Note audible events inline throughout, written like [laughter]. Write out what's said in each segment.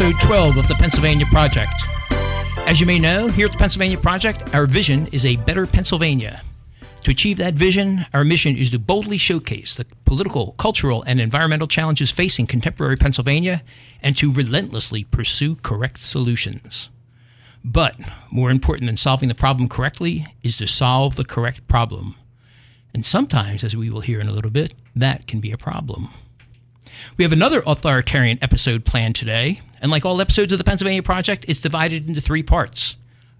episode 12 of the Pennsylvania Project. As you may know, here at the Pennsylvania Project, our vision is a better Pennsylvania. To achieve that vision, our mission is to boldly showcase the political, cultural, and environmental challenges facing contemporary Pennsylvania and to relentlessly pursue correct solutions. But more important than solving the problem correctly is to solve the correct problem. And sometimes, as we will hear in a little bit, that can be a problem. We have another authoritarian episode planned today, and like all episodes of the Pennsylvania Project, it's divided into three parts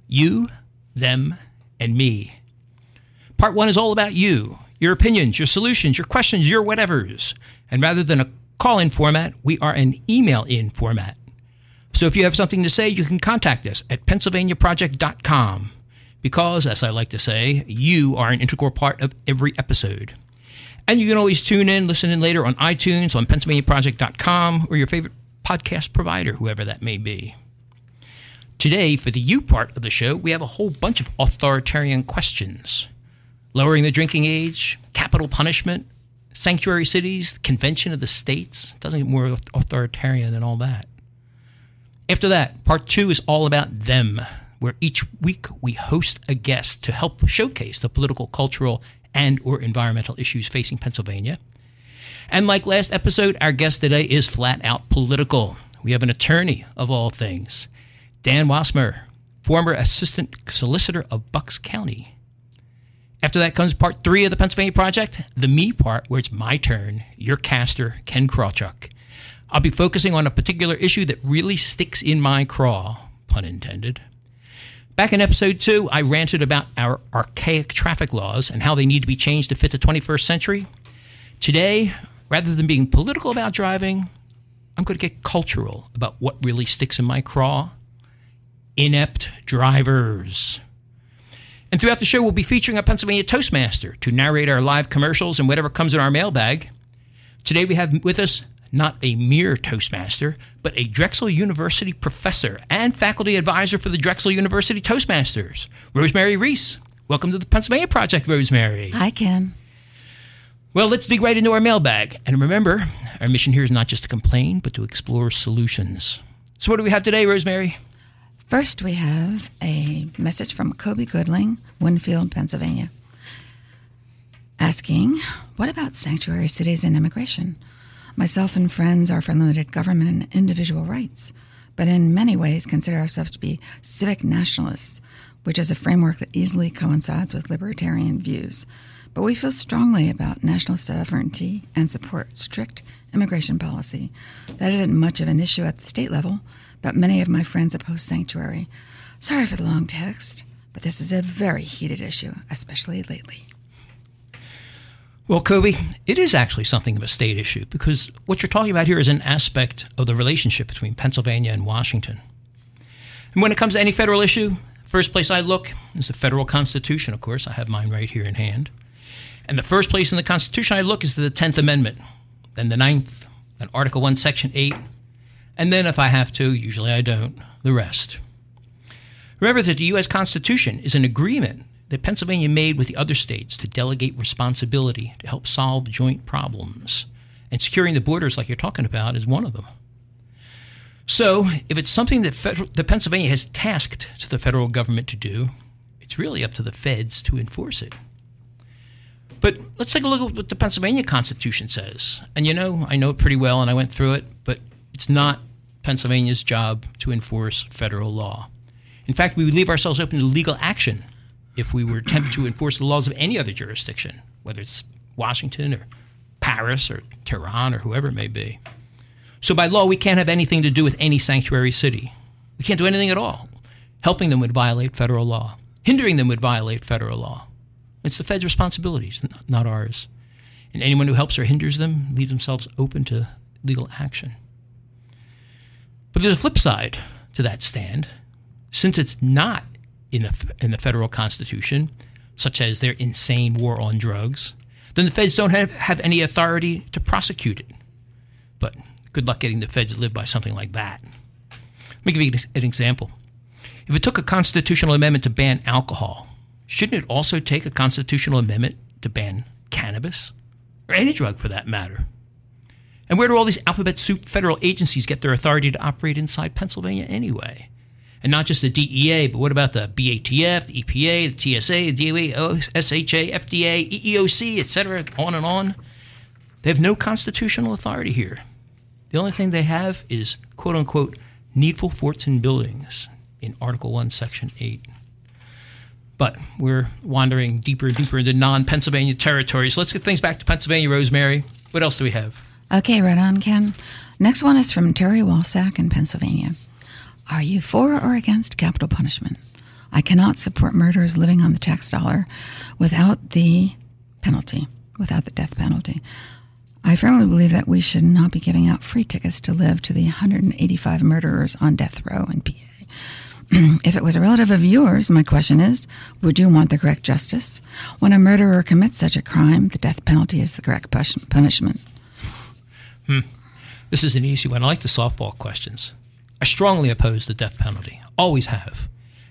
you, them, and me. Part one is all about you, your opinions, your solutions, your questions, your whatevers. And rather than a call in format, we are an email in format. So if you have something to say, you can contact us at pennsylvaniaproject.com because, as I like to say, you are an integral part of every episode. And you can always tune in, listen in later on iTunes, on PennsylvaniaProject.com, or your favorite podcast provider, whoever that may be. Today, for the you part of the show, we have a whole bunch of authoritarian questions lowering the drinking age, capital punishment, sanctuary cities, convention of the states. Doesn't get more authoritarian than all that. After that, part two is all about them, where each week we host a guest to help showcase the political, cultural, and or environmental issues facing Pennsylvania. And like last episode, our guest today is flat out political. We have an attorney of all things, Dan Wassmer, former assistant solicitor of Bucks County. After that comes part three of the Pennsylvania Project, the me part, where it's my turn, your caster, Ken Krawchuk. I'll be focusing on a particular issue that really sticks in my craw, pun intended. Back in episode two, I ranted about our archaic traffic laws and how they need to be changed to fit the 21st century. Today, rather than being political about driving, I'm going to get cultural about what really sticks in my craw inept drivers. And throughout the show, we'll be featuring a Pennsylvania Toastmaster to narrate our live commercials and whatever comes in our mailbag. Today, we have with us not a mere Toastmaster, but a Drexel University professor and faculty advisor for the Drexel University Toastmasters, Rosemary Reese. Welcome to the Pennsylvania Project, Rosemary. Hi, Ken. Well, let's dig right into our mailbag. And remember, our mission here is not just to complain, but to explore solutions. So, what do we have today, Rosemary? First, we have a message from Kobe Goodling, Winfield, Pennsylvania, asking, What about sanctuary cities and immigration? Myself and friends are for limited government and individual rights, but in many ways consider ourselves to be civic nationalists, which is a framework that easily coincides with libertarian views. But we feel strongly about national sovereignty and support strict immigration policy. That isn't much of an issue at the state level, but many of my friends oppose sanctuary. Sorry for the long text, but this is a very heated issue, especially lately. Well, Kobe, it is actually something of a state issue because what you're talking about here is an aspect of the relationship between Pennsylvania and Washington. And when it comes to any federal issue, first place I look is the federal Constitution, of course. I have mine right here in hand. And the first place in the Constitution I look is the 10th Amendment, then the 9th, then Article 1, Section 8, and then if I have to, usually I don't, the rest. Remember that the U.S. Constitution is an agreement that Pennsylvania made with the other states to delegate responsibility to help solve joint problems. And securing the borders, like you're talking about, is one of them. So, if it's something that, federal, that Pennsylvania has tasked to the federal government to do, it's really up to the feds to enforce it. But let's take a look at what the Pennsylvania Constitution says. And you know, I know it pretty well and I went through it, but it's not Pennsylvania's job to enforce federal law. In fact, we would leave ourselves open to legal action if we were attempt to enforce the laws of any other jurisdiction, whether it's Washington or Paris or Tehran or whoever it may be. So by law, we can't have anything to do with any sanctuary city. We can't do anything at all. Helping them would violate federal law. Hindering them would violate federal law. It's the Fed's responsibilities, not ours. And anyone who helps or hinders them leaves themselves open to legal action. But there's a flip side to that stand. Since it's not in the, in the federal constitution, such as their insane war on drugs, then the feds don't have, have any authority to prosecute it. But good luck getting the feds to live by something like that. Let me give you an example. If it took a constitutional amendment to ban alcohol, shouldn't it also take a constitutional amendment to ban cannabis? Or any drug for that matter? And where do all these alphabet soup federal agencies get their authority to operate inside Pennsylvania anyway? And not just the DEA, but what about the BATF, the EPA, the TSA, the DOE, SHA, FDA, EEOC, etc., on and on? They have no constitutional authority here. The only thing they have is quote unquote needful forts and buildings in Article 1, Section 8. But we're wandering deeper and deeper into non Pennsylvania territory. So let's get things back to Pennsylvania, Rosemary. What else do we have? Okay, right on, Ken. Next one is from Terry Walsack in Pennsylvania. Are you for or against capital punishment? I cannot support murderers living on the tax dollar without the penalty, without the death penalty. I firmly believe that we should not be giving out free tickets to live to the 185 murderers on death row in PA. [clears throat] if it was a relative of yours, my question is would you want the correct justice? When a murderer commits such a crime, the death penalty is the correct punishment. Hmm. This is an easy one. I like the softball questions. I strongly oppose the death penalty, always have.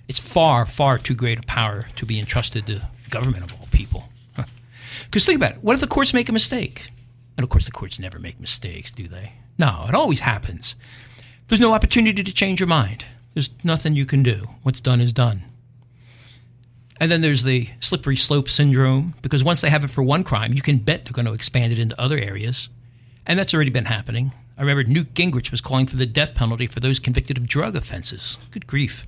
It's far, far too great a power to be entrusted to government of all people. Because think about it what if the courts make a mistake? And of course, the courts never make mistakes, do they? No, it always happens. There's no opportunity to change your mind. There's nothing you can do. What's done is done. And then there's the slippery slope syndrome, because once they have it for one crime, you can bet they're going to expand it into other areas. And that's already been happening. I remember Newt Gingrich was calling for the death penalty for those convicted of drug offenses. Good grief.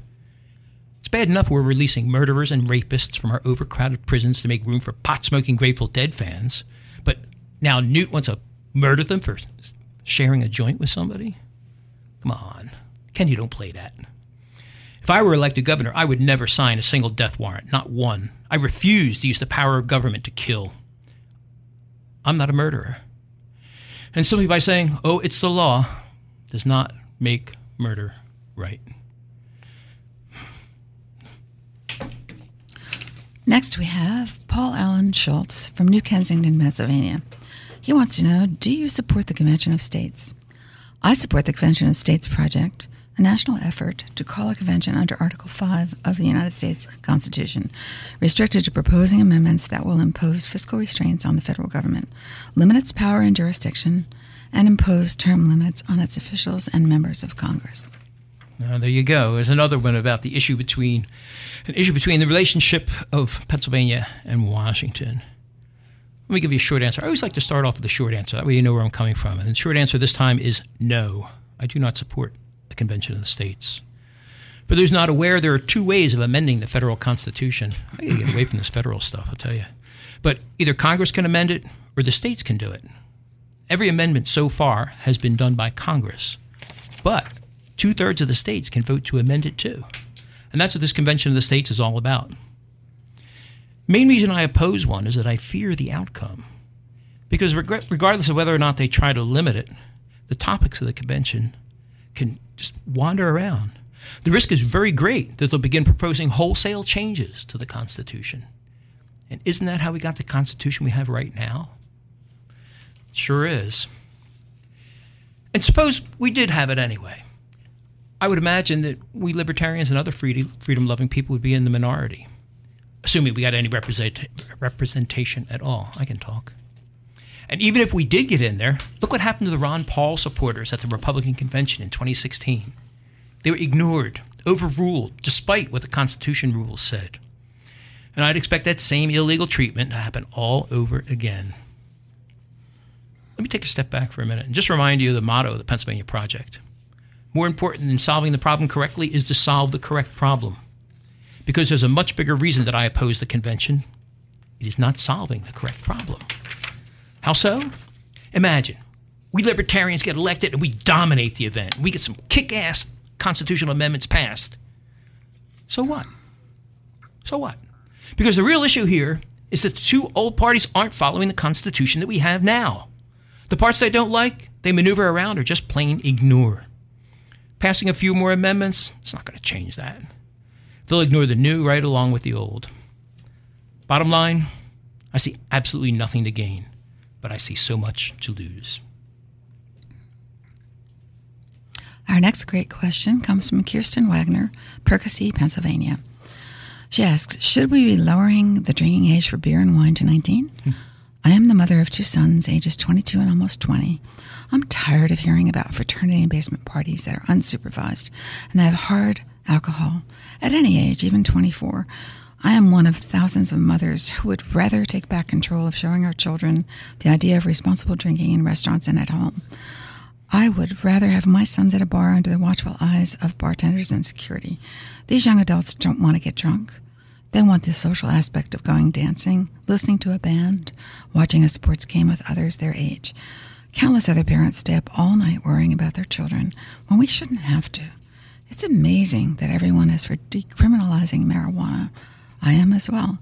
It's bad enough we're releasing murderers and rapists from our overcrowded prisons to make room for pot smoking Grateful Dead fans. But now Newt wants to murder them for sharing a joint with somebody? Come on. Ken, you don't play that. If I were elected governor, I would never sign a single death warrant, not one. I refuse to use the power of government to kill. I'm not a murderer. And simply by saying, oh, it's the law, does not make murder right. Next, we have Paul Allen Schultz from New Kensington, Pennsylvania. He wants to know Do you support the Convention of States? I support the Convention of States project, a national effort to call a convention under Article 5 of the United States Constitution, restricted to proposing amendments that will impose fiscal restraints on the federal government, limit its power and jurisdiction, and impose term limits on its officials and members of Congress. Now, there you go. There's another one about the issue between an issue between the relationship of Pennsylvania and Washington. Let me give you a short answer. I always like to start off with a short answer. That way you know where I'm coming from. And the short answer this time is no. I do not support the Convention of the States. For those not aware, there are two ways of amending the federal Constitution. I gotta get away from this federal stuff, I'll tell you. But either Congress can amend it or the states can do it. Every amendment so far has been done by Congress. But two thirds of the states can vote to amend it too. And that's what this Convention of the States is all about. Main reason I oppose one is that I fear the outcome. Because regardless of whether or not they try to limit it, the topics of the convention can just wander around. The risk is very great that they'll begin proposing wholesale changes to the Constitution. And isn't that how we got the Constitution we have right now? Sure is. And suppose we did have it anyway. I would imagine that we libertarians and other freedom loving people would be in the minority assuming we got any represent, representation at all. I can talk. And even if we did get in there, look what happened to the Ron Paul supporters at the Republican convention in 2016. They were ignored, overruled, despite what the Constitution rules said. And I'd expect that same illegal treatment to happen all over again. Let me take a step back for a minute and just remind you of the motto of the Pennsylvania Project. More important than solving the problem correctly is to solve the correct problem because there's a much bigger reason that I oppose the convention. It is not solving the correct problem. How so? Imagine we libertarians get elected and we dominate the event. We get some kick ass constitutional amendments passed. So what? So what? Because the real issue here is that the two old parties aren't following the Constitution that we have now. The parts they don't like, they maneuver around or just plain ignore. Passing a few more amendments, it's not going to change that. They'll ignore the new right along with the old. Bottom line, I see absolutely nothing to gain, but I see so much to lose. Our next great question comes from Kirsten Wagner, Percy, Pennsylvania. She asks Should we be lowering the drinking age for beer and wine to 19? Hmm. I am the mother of two sons, ages 22 and almost 20. I'm tired of hearing about fraternity and basement parties that are unsupervised and I have hard alcohol at any age, even 24. I am one of thousands of mothers who would rather take back control of showing our children the idea of responsible drinking in restaurants and at home. I would rather have my sons at a bar under the watchful eyes of bartenders and security. These young adults don't want to get drunk. They want the social aspect of going dancing, listening to a band, watching a sports game with others their age. Countless other parents stay up all night worrying about their children when we shouldn't have to. It's amazing that everyone is for decriminalizing marijuana. I am as well.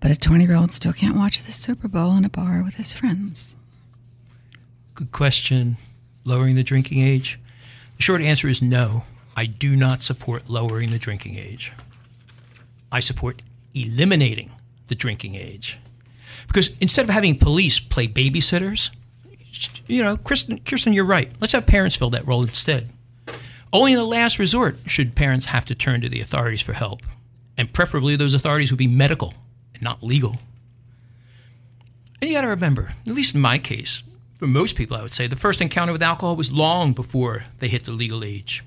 But a 20 year old still can't watch the Super Bowl in a bar with his friends. Good question. Lowering the drinking age? The short answer is no. I do not support lowering the drinking age. I support eliminating the drinking age. Because instead of having police play babysitters, you know, Kristen, Kirsten, you're right. Let's have parents fill that role instead. Only in the last resort should parents have to turn to the authorities for help. And preferably, those authorities would be medical and not legal. And you got to remember, at least in my case, for most people, I would say, the first encounter with alcohol was long before they hit the legal age.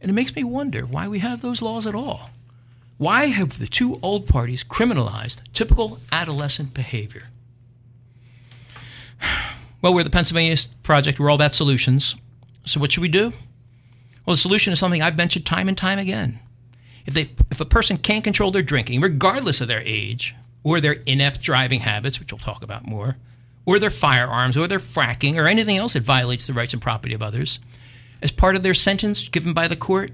And it makes me wonder why we have those laws at all. Why have the two old parties criminalized typical adolescent behavior? [sighs] Well, we're the Pennsylvania Project. We're all about solutions. So, what should we do? Well, the solution is something I've mentioned time and time again. If, they, if a person can't control their drinking, regardless of their age or their inept driving habits, which we'll talk about more, or their firearms or their fracking or anything else that violates the rights and property of others, as part of their sentence given by the court,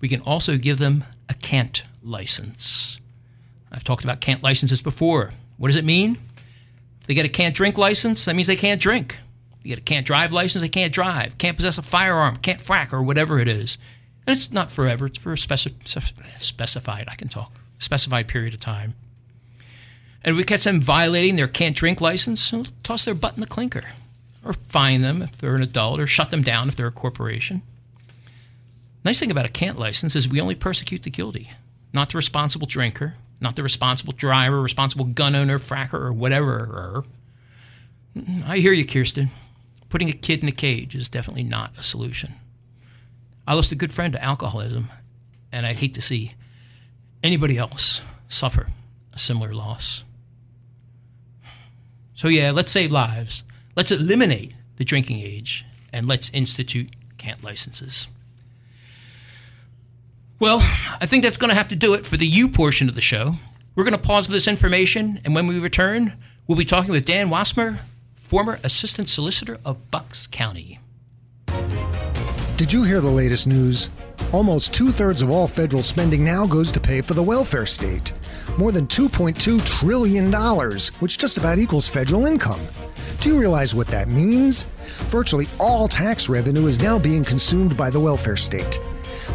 we can also give them a can't license. I've talked about can't licenses before. What does it mean? If they get a can't drink license, that means they can't drink. If you get a can't drive license, they can't drive, can't possess a firearm, can't frack, or whatever it is. And it's not forever, it's for a speci- specified, I can talk, specified period of time. And we catch them violating their can't drink license, we'll toss their butt in the clinker or fine them if they're an adult, or shut them down if they're a corporation. Nice thing about a can't license is we only persecute the guilty, not the responsible drinker, not the responsible driver, responsible gun owner, fracker, or whatever. I hear you, Kirsten. Putting a kid in a cage is definitely not a solution. I lost a good friend to alcoholism, and I'd hate to see anybody else suffer a similar loss. So, yeah, let's save lives. Let's eliminate the drinking age and let's institute can't licenses. Well, I think that's going to have to do it for the you portion of the show. We're going to pause for this information, and when we return, we'll be talking with Dan Wassmer, former assistant solicitor of Bucks County. Did you hear the latest news? Almost two thirds of all federal spending now goes to pay for the welfare state. More than $2.2 trillion, which just about equals federal income. Do you realize what that means? Virtually all tax revenue is now being consumed by the welfare state.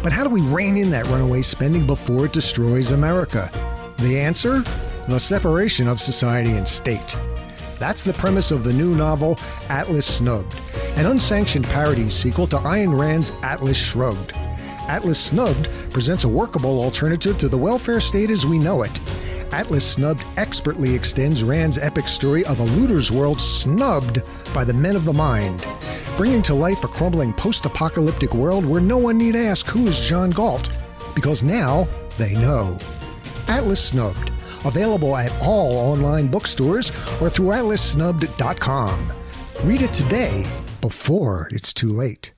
But how do we rein in that runaway spending before it destroys America? The answer? The separation of society and state. That's the premise of the new novel Atlas Snubbed, an unsanctioned parody sequel to Ayn Rand's Atlas Shrugged. Atlas Snubbed presents a workable alternative to the welfare state as we know it Atlas Snubbed expertly extends Rand's epic story of a looter's world snubbed by the men of the mind, bringing to life a crumbling post apocalyptic world where no one need ask who is John Galt, because now they know. Atlas Snubbed, available at all online bookstores or through atlassnubbed.com. Read it today before it's too late.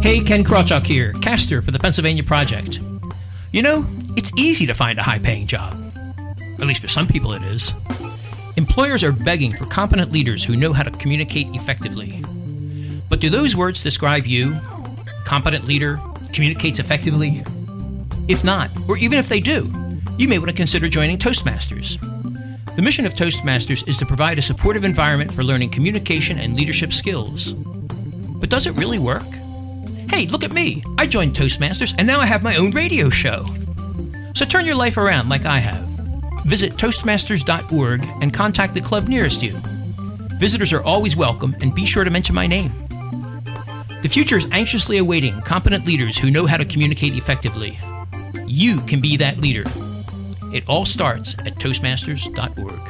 Hey, Ken Krawchuk here, caster for the Pennsylvania Project. You know, it's easy to find a high paying job. At least for some people, it is. Employers are begging for competent leaders who know how to communicate effectively. But do those words describe you? Competent leader communicates effectively? If not, or even if they do, you may want to consider joining Toastmasters. The mission of Toastmasters is to provide a supportive environment for learning communication and leadership skills. But does it really work? Hey, look at me! I joined Toastmasters and now I have my own radio show. So turn your life around like I have. Visit Toastmasters.org and contact the club nearest you. Visitors are always welcome and be sure to mention my name. The future is anxiously awaiting competent leaders who know how to communicate effectively. You can be that leader. It all starts at Toastmasters.org.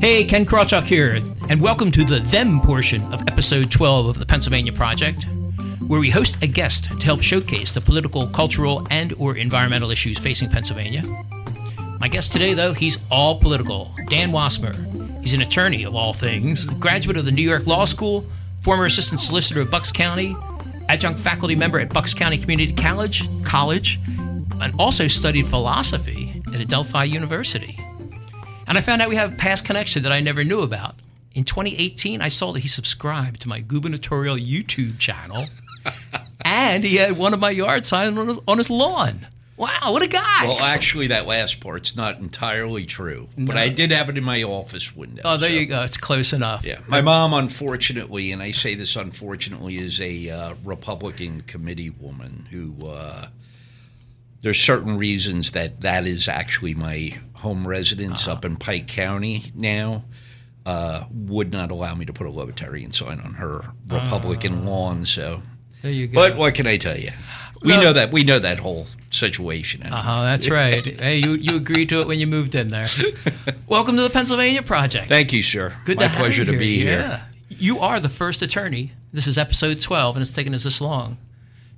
Hey, Ken Krawchuk here, and welcome to the Them portion of episode 12 of the Pennsylvania Project, where we host a guest to help showcase the political, cultural, and or environmental issues facing Pennsylvania. My guest today, though, he's all political. Dan Wassmer. He's an attorney of all things, graduate of the New York Law School, former assistant solicitor of Bucks County, adjunct faculty member at Bucks County Community College, College, and also studied philosophy at Adelphi University. And I found out we have a past connection that I never knew about. In 2018, I saw that he subscribed to my gubernatorial YouTube channel, [laughs] and he had one of my yard signs on his, on his lawn. Wow, what a guy! Well, actually, that last part's not entirely true, but I did have it in my office window. oh, there so- you go. It's close enough. Yeah, my mom, unfortunately, and I say this unfortunately, is a uh, Republican committee woman who. Uh, there's certain reasons that that is actually my home residence Uh-huh. up in Pike County now. Uh, would not allow me to put a libertarian sign on her Republican lawn. So, There you go. but what can I tell you? We No. know that we know that whole situation. Uh huh. That's right. [laughs] hey, you you agreed to it when you moved in there. Welcome to the Pennsylvania Project. Thank you, sir. Good My to have pleasure to be here. Yeah. You are the first attorney. This is episode 12, and it's taken us this long.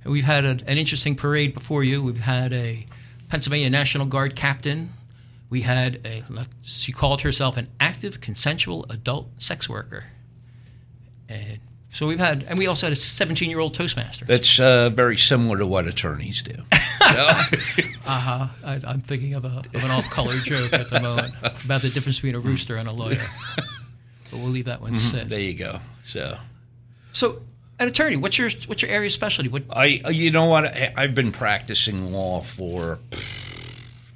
And We've had a, an interesting parade before you. We've had a Pennsylvania National Guard captain. We had a, she called herself an active consensual adult sex worker. And so we've had, and we also had a 17 year old Toastmaster. That's uh, very similar to what attorneys do. [laughs] Uh-huh. I, I'm thinking of, a, of an off color joke at the moment about the difference between a rooster and a lawyer. [laughs] But we'll leave that one sit. there you go. So So, an attorney, what's your what's your area of specialty? What I, you know what? I, I've been practicing law for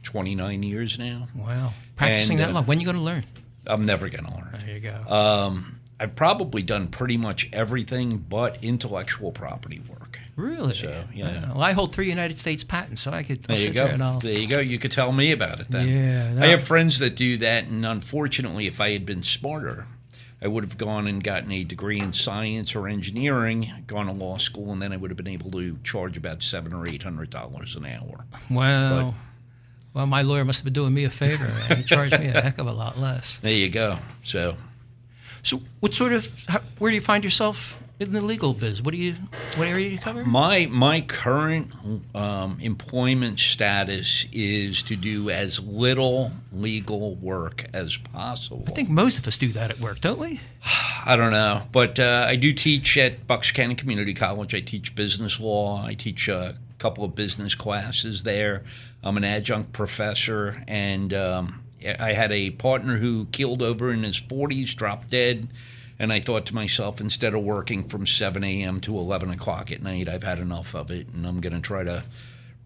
29 years now. Wow. Practicing And, that uh, long. When are you going to learn? I'm never going to learn. There you go. Um, I've probably done pretty much everything but intellectual property work. really? so, yeah. Well, I hold three United States patents, so I could There you there go. I'll. There you go. You could tell me about it then. Yeah, I have friends that do that, and unfortunately, if I had been smarter, I would have gone and gotten a degree in science or engineering, gone to law school, and then I would have been able to charge about seven or eight hundred dollars an hour. Well, well, my lawyer must have been doing me a favor. Man. He charged me a heck of a lot less. There you go. So So, what sort of how, where do you find yourself in the legal biz? What do you what area do you cover? my my current um, employment status is to do as little legal work as possible. I think most of us do that at work, don't we? I don't know, but uh, I do teach at Bucks County Community College. I teach business law. I teach a couple of business classes there. I'm an adjunct professor, and um, I had a partner who keeled over in his 40s, dropped dead. And I thought to myself, instead of working from 7 a.m. to 11 o'clock at night, I've had enough of it, and I'm going to try to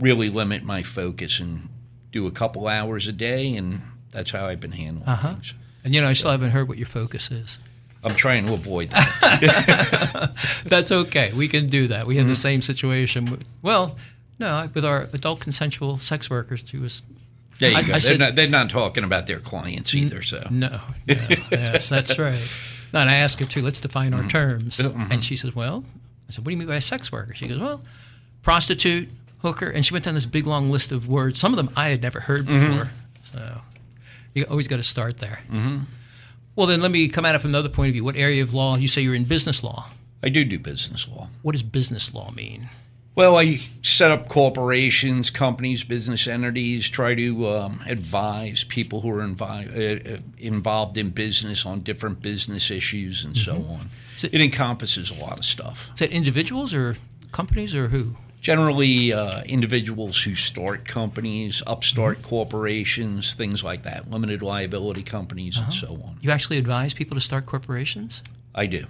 really limit my focus and do a couple hours a day, and that's how I've been handling Uh-huh. things. And you know, I still haven't heard what your focus is. I'm trying to avoid [laughs] that. [laughs] That's okay. We can do that. We Mm-hmm. the same situation. with- Well, no, with our adult consensual sex workers. She was There you I- go. I they're, said- not, they're not talking about their clients either. So no, no. yes, that's right. No, and I asked her too. Let's define Mm-hmm. our terms. And she says, "Well," I said, "What do you mean by a sex worker?" She goes, "Well, prostitute, hooker," and she went down this big long list of words. Some of them I had never heard Mm-hmm. before. So you always got to start there. Mm-hmm. Well, then let me come at it from another point of view. What area of law? You say you're in business law. I do do business law. What does business law mean? Well, I set up corporations, companies, business entities, try to um, advise people who are invi- uh, uh, involved in business on different business issues and so on. So- it encompasses a lot of stuff. Is that individuals or companies or who? Generally, uh, individuals who start companies, upstart corporations, things like that, limited liability companies, and so on. You actually advise people to start corporations? I do.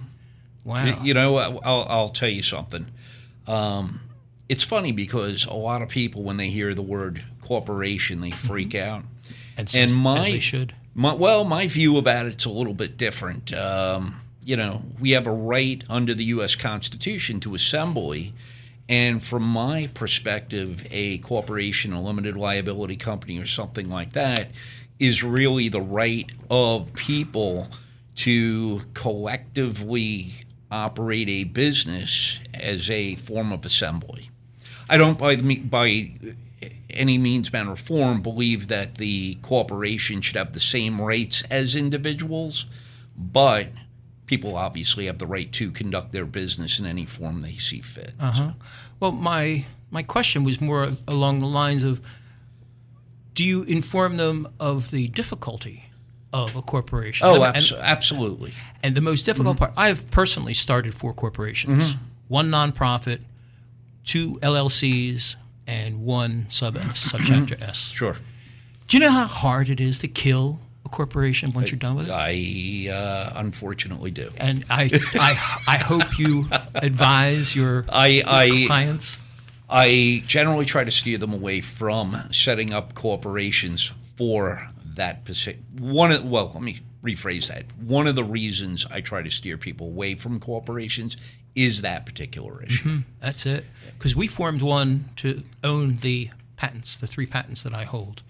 Wow. You know, I'll, I'll tell you something. Um, it's funny because a lot of people, when they hear the word corporation, they freak out. and, And my, as they should. my well, my view about it's a little bit different. Um, you know, we have a right under the U.S. Constitution to assembly, and from my perspective, a corporation, a limited liability company, or something like that, is really the right of people to collectively operate a business as a form of assembly. I don't by the, by any means, manner, or form believe that the corporation should have the same rights as individuals, but people obviously have the right to conduct their business in any form they see fit. Uh-huh. Well, my my question was more along the lines of do you inform them of the difficulty of a corporation? Oh, And- absolutely. And the most difficult part, I've personally started four corporations one nonprofit, two LLCs, and one sub S, [clears throat] subchapter S. Sure. Do you know how hard it is to kill a corporation once you're done with it? I uh, unfortunately do. And I, I, I hope you [laughs] advise your I, I clients. I generally try to steer them away from setting up corporations for that specific one. Of, well, let me rephrase that. One of the reasons I try to steer people away from corporations is that particular issue. Mm-hmm. That's it. Because we formed one to own the patents, the three patents that I hold,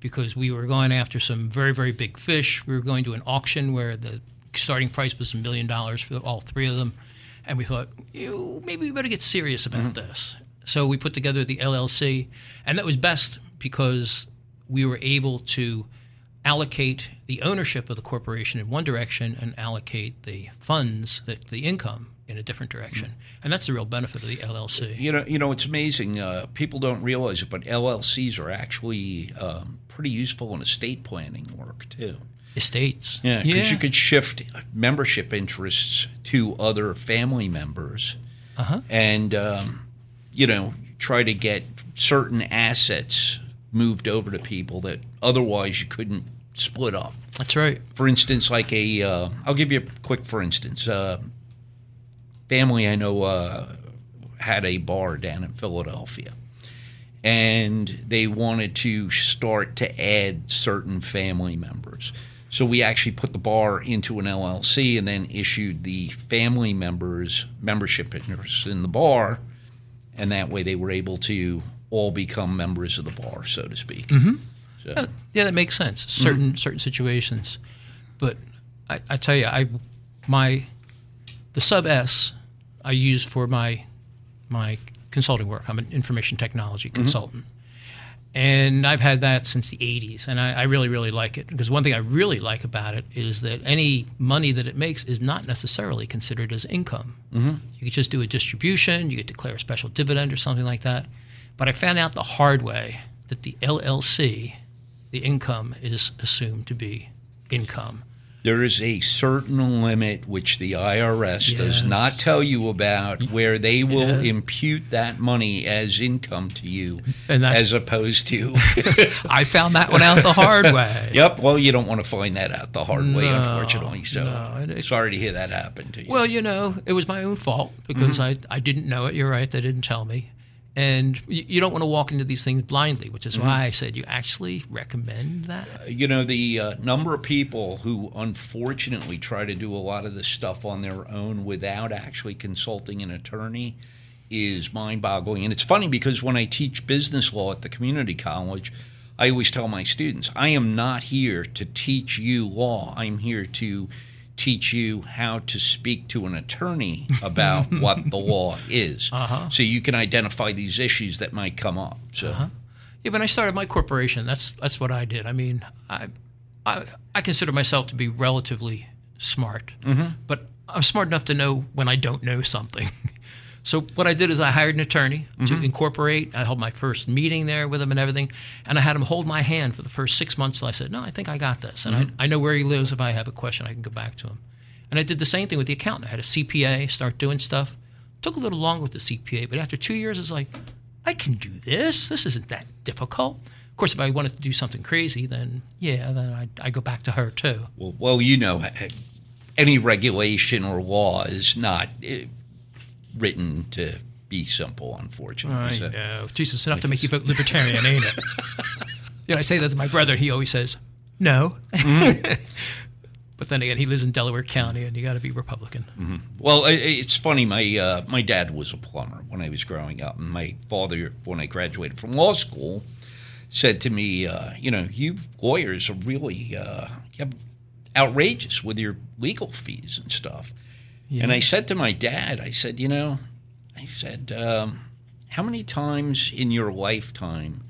because we were going after some very, very big fish. We were going to an auction where the starting price was a million dollars for all three of them. And we thought, you maybe we better get serious about mm-hmm. this. So we put together the LLC, and that was best because we were able to allocate the ownership of the corporation in one direction and allocate the funds, the, the income, in a different direction. And that's the real benefit of the LLC. You know, you know, it's amazing. Uh, people don't realize it, but LLCs are actually um, pretty useful in estate planning work too. Estates. Yeah, because you could shift membership interests to other family members, Uh-huh. and um, you know try to get certain assets moved over to people that otherwise you couldn't split up. That's right. For instance, like a, uh, I'll give you a quick for instance. Uh, family I know uh, had a bar down in Philadelphia, and they wanted to start to add certain family members. So we actually put the bar into an LLC and then issued the family members membership interests in the bar, and that way they were able to all become members of the bar, so to speak. So, Yeah, that makes sense. Certain certain situations, but I, I tell you, I my the sub S I use for my my consulting work. I'm an information technology consultant, and I've had that since the '80s, and I, I really really like it because one thing I really like about it is that any money that it makes is not necessarily considered as income. Mm-hmm. You could just do a distribution, you could declare a special dividend or something like that. But I found out the hard way that the LLC, the income is assumed to be income. There is a certain limit which the IRS does not tell you about where they will Yes. impute that money as income to you as opposed to [laughs] I found that one out the hard way. [laughs] Yep, well you don't want to find that out the hard way unfortunately. So no, it- sorry to hear that happen to you. Well, you know, it was my own fault because mm-hmm. I, I didn't know it. You're right, they didn't tell me. And you, you don't want to walk into these things blindly, which is why I said you actually recommend that. you know the uh, number of people who unfortunately try to do a lot of this stuff on their own without actually consulting an attorney is mind-boggling. And it's funny because when i teach business law at the community college i always tell my students i am not here to teach you law. I'm here to teach you how to speak to an attorney about [laughs] what the law is. Uh-huh. So you can identify these issues that might come up so. Uh-huh. Yeah, when I started my corporation, that's that's what I did. I mean, I I, I consider myself to be relatively smart, mm-hmm. but I'm smart enough to know when I don't know something. [laughs] so what I did is I hired an attorney to mm-hmm. incorporate. I held my first meeting there with him and everything, and I had him hold my hand for the first six months. I said, "No, I think I got this," and I, mm-hmm. I know where he lives. If I have a question, I can go back to him. And I did the same thing with the accountant. I had a CPA start doing stuff. Took a little longer with the CPA, but after two years, it's like, I can do this. This isn't that difficult. Of course, if I wanted to do something crazy, then yeah, then I I go back to her too. Well, well, you know, eh, eh, any regulation or law is not eh, written to be simple, unfortunately. So- know. Jesus, enough to make you vote libertarian, ain't it? [laughs] you know, I say that to my brother. He always says, no. [laughs] but then again, he lives in Delaware County, and you got to be Republican. Well, i- i- it's funny. My uh, my dad was a plumber when I was growing up, and my father, when I graduated from law school, said to me, uh, "You know, you lawyers are really uh, outrageous with your legal fees and stuff." And I said to my dad, I said, "You know," I said, um, how many times in your lifetime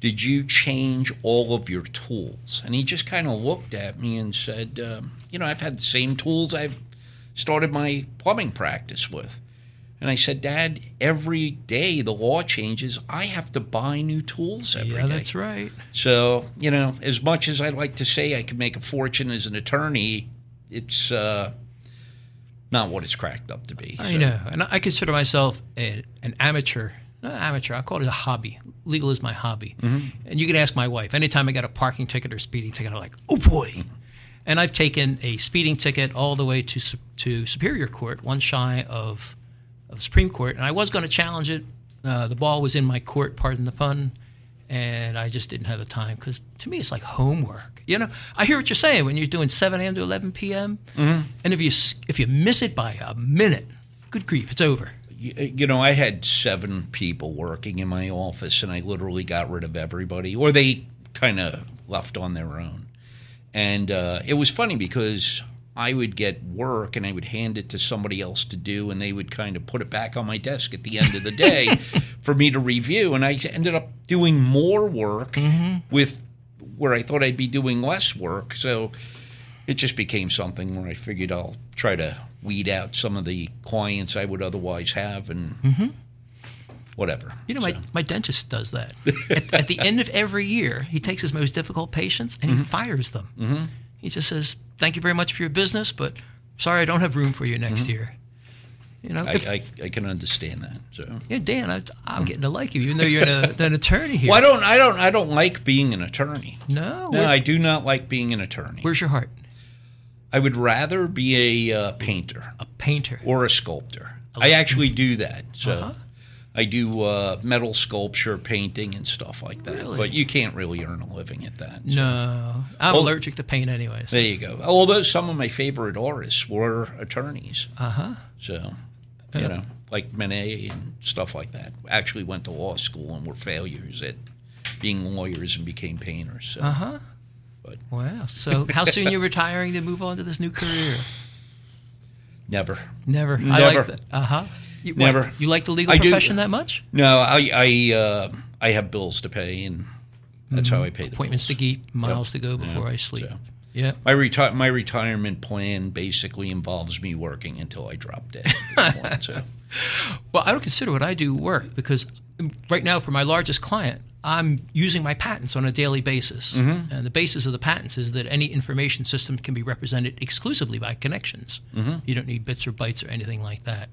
did you change all of your tools? And he just kind of looked at me and said, um, You know, I've had the same tools I've started my plumbing practice with. And I said, Dad, every day the law changes. I have to buy new tools every day. yeah, that's right. So, you know, as much as I'd like to say I could make a fortune as an attorney, it's uh, not what it's cracked up to be. I So- know, and I consider myself a, an amateur. Not amateur. I call it a hobby. Legal is my hobby. And you can ask my wife. Anytime I got a parking ticket or speeding ticket, I'm like, oh boy. And I've taken a speeding ticket all the way to to Superior Court, one shy of, of the Supreme Court. And I was going to challenge it. Uh, the ball was in my court, pardon the pun, and I just didn't have the time because to me it's like homework. You know, I hear what you're saying when you're doing 7 a.m. to 11 p.m. Mm-hmm. And if you if you miss it by a minute, good grief, it's over. you, uh, you know, I had seven people working in my office, and I literally got rid of everybody, or they kind of left on their own. And uh, it was funny because I would get work and I would hand it to somebody else to do, and they would kind of put it back on my desk at the end of the day [laughs] for me to review. And I ended up doing more work mm-hmm. with where I thought I'd be doing less work. So it just became something where I figured I'll try to weed out some of the clients I would otherwise have and mm-hmm. whatever. You know, So, my, my dentist does that. at, at the end of every year, he takes his most difficult patients and he mm-hmm. fires them. Mm-hmm. He just says, "Thank you very much for your business, but sorry, I don't have room for you next mm-hmm. year." You know, I, if, I, I can understand that. So yeah, Dan, I, I'm getting to like you, even though you're an, an attorney here. well, I don't I don't I don't like being an attorney. No, No, I do not like being an attorney. where's your heart? I would rather be a uh, painter A painter. or a sculptor. I actually do that. So Uh-huh. I do uh, metal sculpture, painting, and stuff like that. Really? But you can't really earn a living at that. so. No, I'm Well- allergic to paint, anyways. There you go. Although some of my favorite artists were attorneys. Uh huh. So, you know, like Manet and stuff like that. Actually went to law school and were failures at being lawyers and became painters. So, Uh huh. But- Wow. So, how soon you [laughs] retiring to move on to this new career? never. Never. I Never. like that. Uh huh. You, Never. what, you like the legal I do- profession that much? No, I I uh, I have bills to pay, and that's how I pay the Appointments to keep, miles to go before Yeah, I sleep. so. Yeah. My reti- my retirement plan basically involves me working until I drop dead. Point, [laughs] so. Well, I don't consider what I do work because right now, for my largest client, I'm using my patents on a daily basis. Mm-hmm. And the basis of the patents is that any information system can be represented exclusively by connections. Mm-hmm. You don't need bits or bytes or anything like that.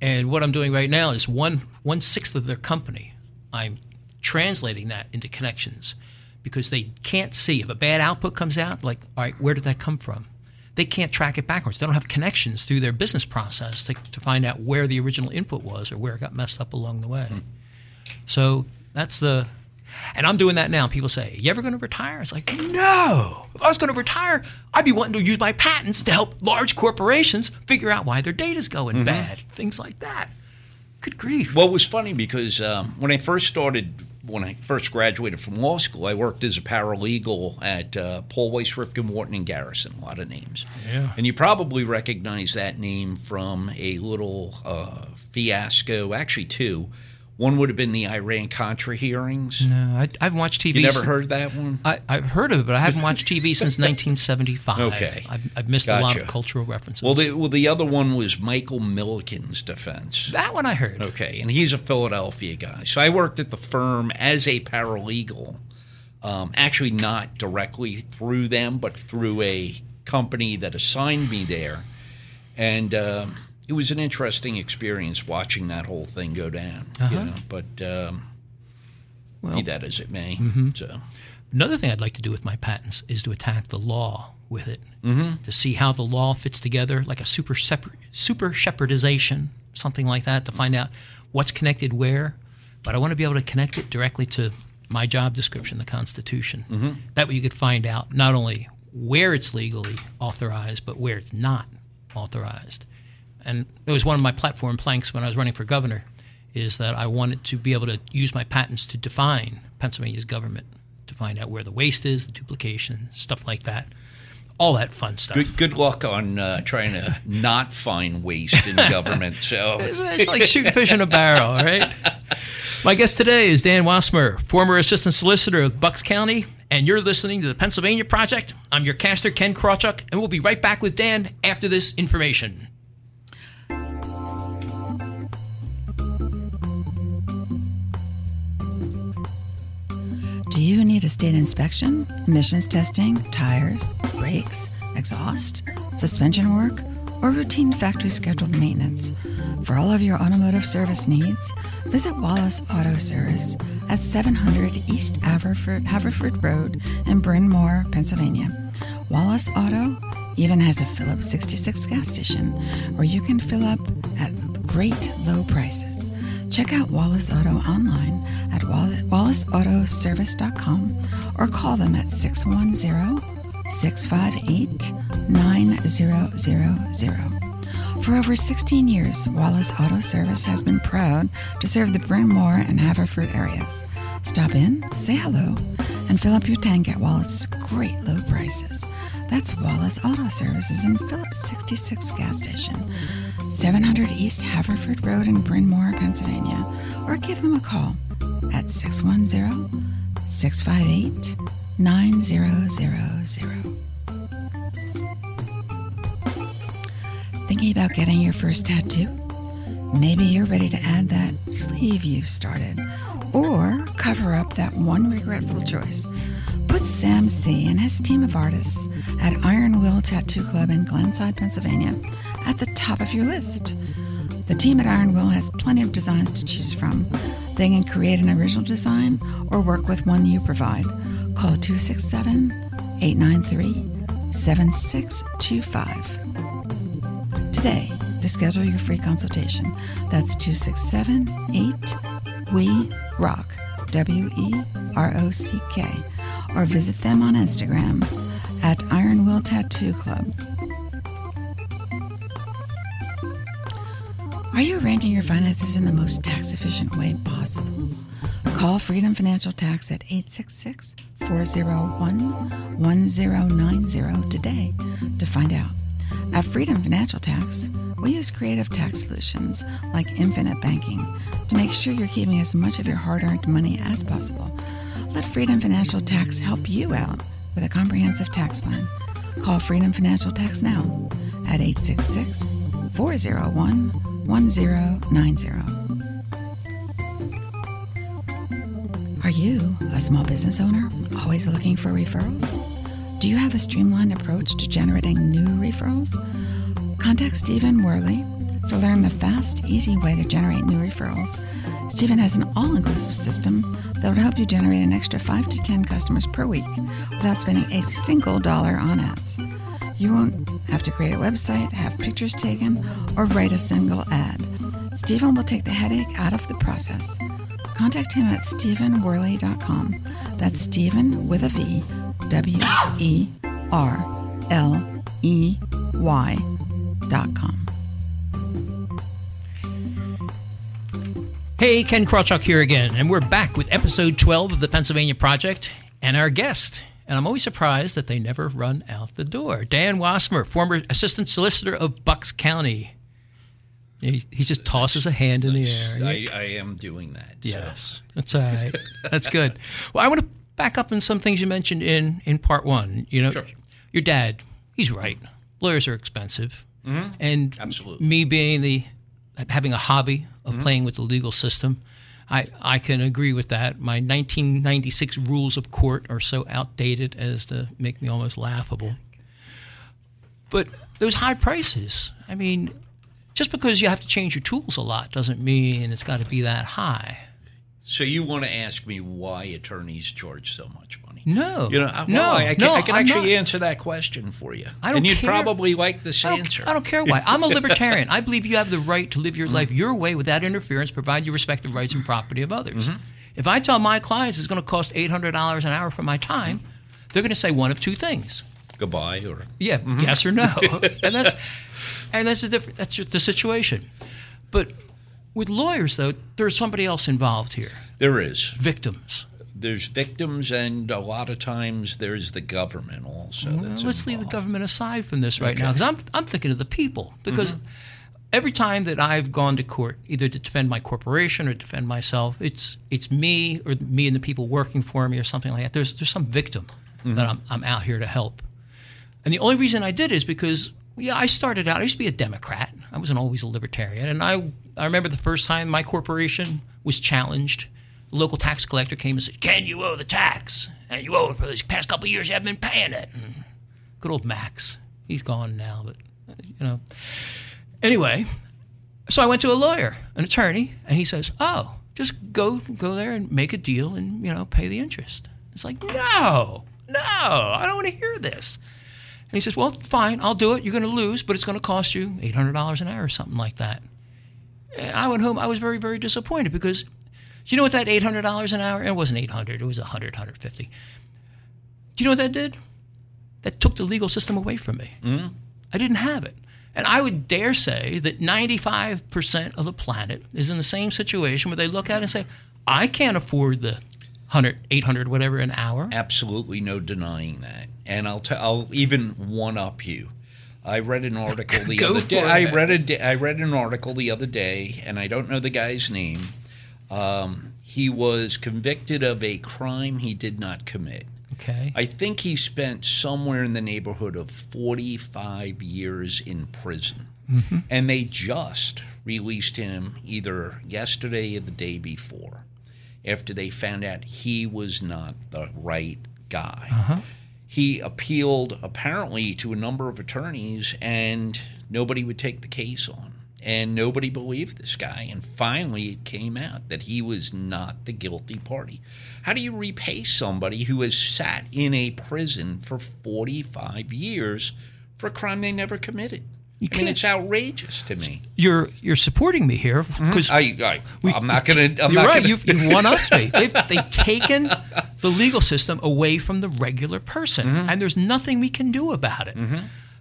And what I'm doing right now is one one sixth of their company. I'm translating that into connections because they can't see if a bad output comes out. Like, all right, where did that come from? They can't track it backwards. They don't have connections through their business process to, to find out where the original input was or where it got messed up along the way. So that's the, and I'm doing that now. People say, "You ever going to retire?" It's like, no. If I was going to retire, I'd be wanting to use my patents to help large corporations figure out why their data's going bad, things like that. Good grief. Well, it was funny because um, when I first started, when I first graduated from law school, I worked as a paralegal at uh, Paul Weiss, Rifkind, Wharton, and Garrison. A lot of names. Yeah. And you probably recognize that name from a little uh, fiasco, actually two. One would have been the Iran Contra hearings. No, I, haven't watched TV. You never since- heard that one? I, I've heard of it, but I haven't watched TV [laughs] since 1975. Okay. I've, I've missed a lot of cultural references. Well, the, well, the other one was Michael Milliken's defense. that one I heard. Okay, and he's a Philadelphia guy. So I worked at the firm as a paralegal, um, actually not directly through them, but through a company that assigned me there. And um, it was an interesting experience watching that whole thing go down. You know, but um, Well- be that as it may. So Another thing I'd like to do with my patents is to attack the law with it, mm-hmm. to see how the law fits together, like a super separ- super shepardization, something like that, to find out what's connected where. But I want to be able to connect it directly to my job description, the Constitution. Mm-hmm. That way, you could find out not only where it's legally authorized, but where it's not authorized. And it was one of my platform planks when I was running for governor, is that I wanted to be able to use my patents to define Pennsylvania's government, to find out where the waste is, the duplication, stuff like that. All that fun stuff. good, good luck on uh, trying to not find waste in government. So [laughs] It's, it's like shooting fish in a barrel, right? My guest today is Dan Wassmer, former assistant solicitor of Bucks County, and you're listening to the Pennsylvania Project. I'm your caster, Ken Krawchuk, and we'll be right back with Dan after this information. Do you need a state inspection, emissions testing, tires, brakes, exhaust, suspension work, or routine factory scheduled maintenance? For all of your automotive service needs, visit Wallace Auto Service at 700 East Haverford, Haverford Road in Bryn Mawr, Pennsylvania. Wallace Auto even has a Phillips 66 gas station where you can fill up at great low prices. Check out Wallace Auto online at wallaceautoservice.com or call them at 610 658 9000. For over 16 years, Wallace Auto Service has been proud to serve the Bryn Mawr and Haverford areas. Stop in, say hello, and fill up your tank at Wallace's great low prices. That's Wallace Auto Services in Phillips 66 gas station, 700 East Haverford Road in Bryn Mawr, Pennsylvania, or give them a call at 610 658 9000. Thinking about getting your first tattoo? Maybe you're ready to add that sleeve you've started, or cover up that one regretful choice. Put Sam C. and his team of artists at Iron Will Tattoo Club in Glenside, Pennsylvania, at the top of your list. The team at Iron Will has plenty of designs to choose from. They can create an original design or work with one you provide. Call 267 893 7625 today to schedule your free consultation. That's 267 8 We Rock, W E R O C K, or visit them on Instagram at Iron Will Tattoo Club. Are you arranging your finances in the most tax efficient way possible? Call Freedom Financial Tax at 866 401 1090 today to find out. At Freedom Financial Tax, we use creative tax solutions like infinite banking to make sure you're keeping as much of your hard earned money as possible. Let Freedom Financial Tax help you out with a comprehensive tax plan. Call Freedom Financial Tax now at 866 401 1090. Are you a small business owner always looking for referrals? Do you have a streamlined approach to generating new referrals? Contact Stephen Worley to learn the fast, easy way to generate new referrals. Stephen has an all inclusive system that would help you generate an extra 5 to 10 customers per week without spending a single dollar on ads. You won't have to create a website, have pictures taken, or write a single ad. Stephen will take the headache out of the process. Contact him at stephenworley.com. That's Stephen with a V, W E R L E Y dot com. Hey, Ken Krawchuk here again, and we're back with episode 12 of the Pennsylvania Project and our guest. And I'm always surprised that they never run out the door. Dan Wassmer, former assistant solicitor of Bucks County. He, he just tosses a hand in the air. I, I am doing that. so. Yes, that's all right. That's good. [laughs] Well, I want to back up on some things you mentioned in in part one. You know, Sure. your dad, he's right. Lawyers are expensive, and Mm-hmm. Absolutely. Mm-hmm. me being the having a hobby of playing with the legal system. I, I can agree with that. My 1996 rules of court are so outdated as to make me almost laughable. But those high prices, I mean, just because you have to change your tools a lot doesn't mean it's got to be that high. So you want to ask me why attorneys charge so much money? No. You know, I- No, well, I, I can, no, I can actually not. answer that question for you. I don't and you'd care. probably like this I answer. I don't care why. [laughs] I'm a libertarian. I believe you have the right to live your Mm-hmm. life your way without interference, provide you respect the rights and property of others. Mm-hmm. If I tell my clients it's going to cost $800 an hour for my time, they're going to say one of two things. Goodbye or Yeah, yes or no. [laughs] and that's and that's the different that's just the situation. But with lawyers though, there's somebody else involved here. there is. Victims. There's victims, and a lot of times there's the government also. That's Let's leave the government aside from this right now because I'm I'm thinking of the people because Mm-hmm. every time that I've gone to court, either to defend my corporation or defend myself, it's it's me or me and the people working for me or something like that. There's there's some victim that I'm I'm out here to help. And the only reason I did is because yeah, I started out. I used to be a Democrat. I wasn't always a libertarian, and I I remember the first time my corporation was challenged. The local tax collector came and said, "Can you owe the tax? And you owe it for these past couple of years. You haven't been paying it." And good old Max. He's gone now, but you know. Anyway, so I went to a lawyer, an attorney, and he says, "Oh, just go go there and make a deal and you know pay the interest." It's like, no, no, I don't want to hear this. And he says, "Well, fine, I'll do it. You're going to lose, but it's going to cost you eight hundred dollars an hour or something like that." And I went home. I was very, very disappointed because, you know what that eight hundred dollars an hour? It wasn't eight hundred. It was a hundred, hundred fifty. Do you know what that did? That took the legal system away from me. Mm-hmm. I didn't have it. And I would dare say that 95% of the planet is in the same situation where they look at it and say, I can't afford the 100, 800, whatever an hour. Absolutely no denying that. And I'll, t- I'll even one up you. I read an article the [laughs] other day. it. I read a I read an article the other day, and I don't know the guy's name. Um, he was convicted of a crime he did not commit. Okay. I think he spent somewhere in the neighborhood of 45 years in prison. And they just released him either yesterday or the day before after they found out he was not the right guy. He appealed apparently to a number of attorneys and nobody would take the case on. And nobody believed this guy. And finally, it came out that he was not the guilty party. How do you repay somebody who has sat in a prison for 45 years for a crime they never committed? I mean, it's outrageous to me. you're you're supporting me here mm-hmm. because I, I, I'm not going to. I'm you're not right. Gonna, You've, you've one upped me. They've, they've taken the legal system away from the regular person, Mm-hmm. and there's nothing we can do about it.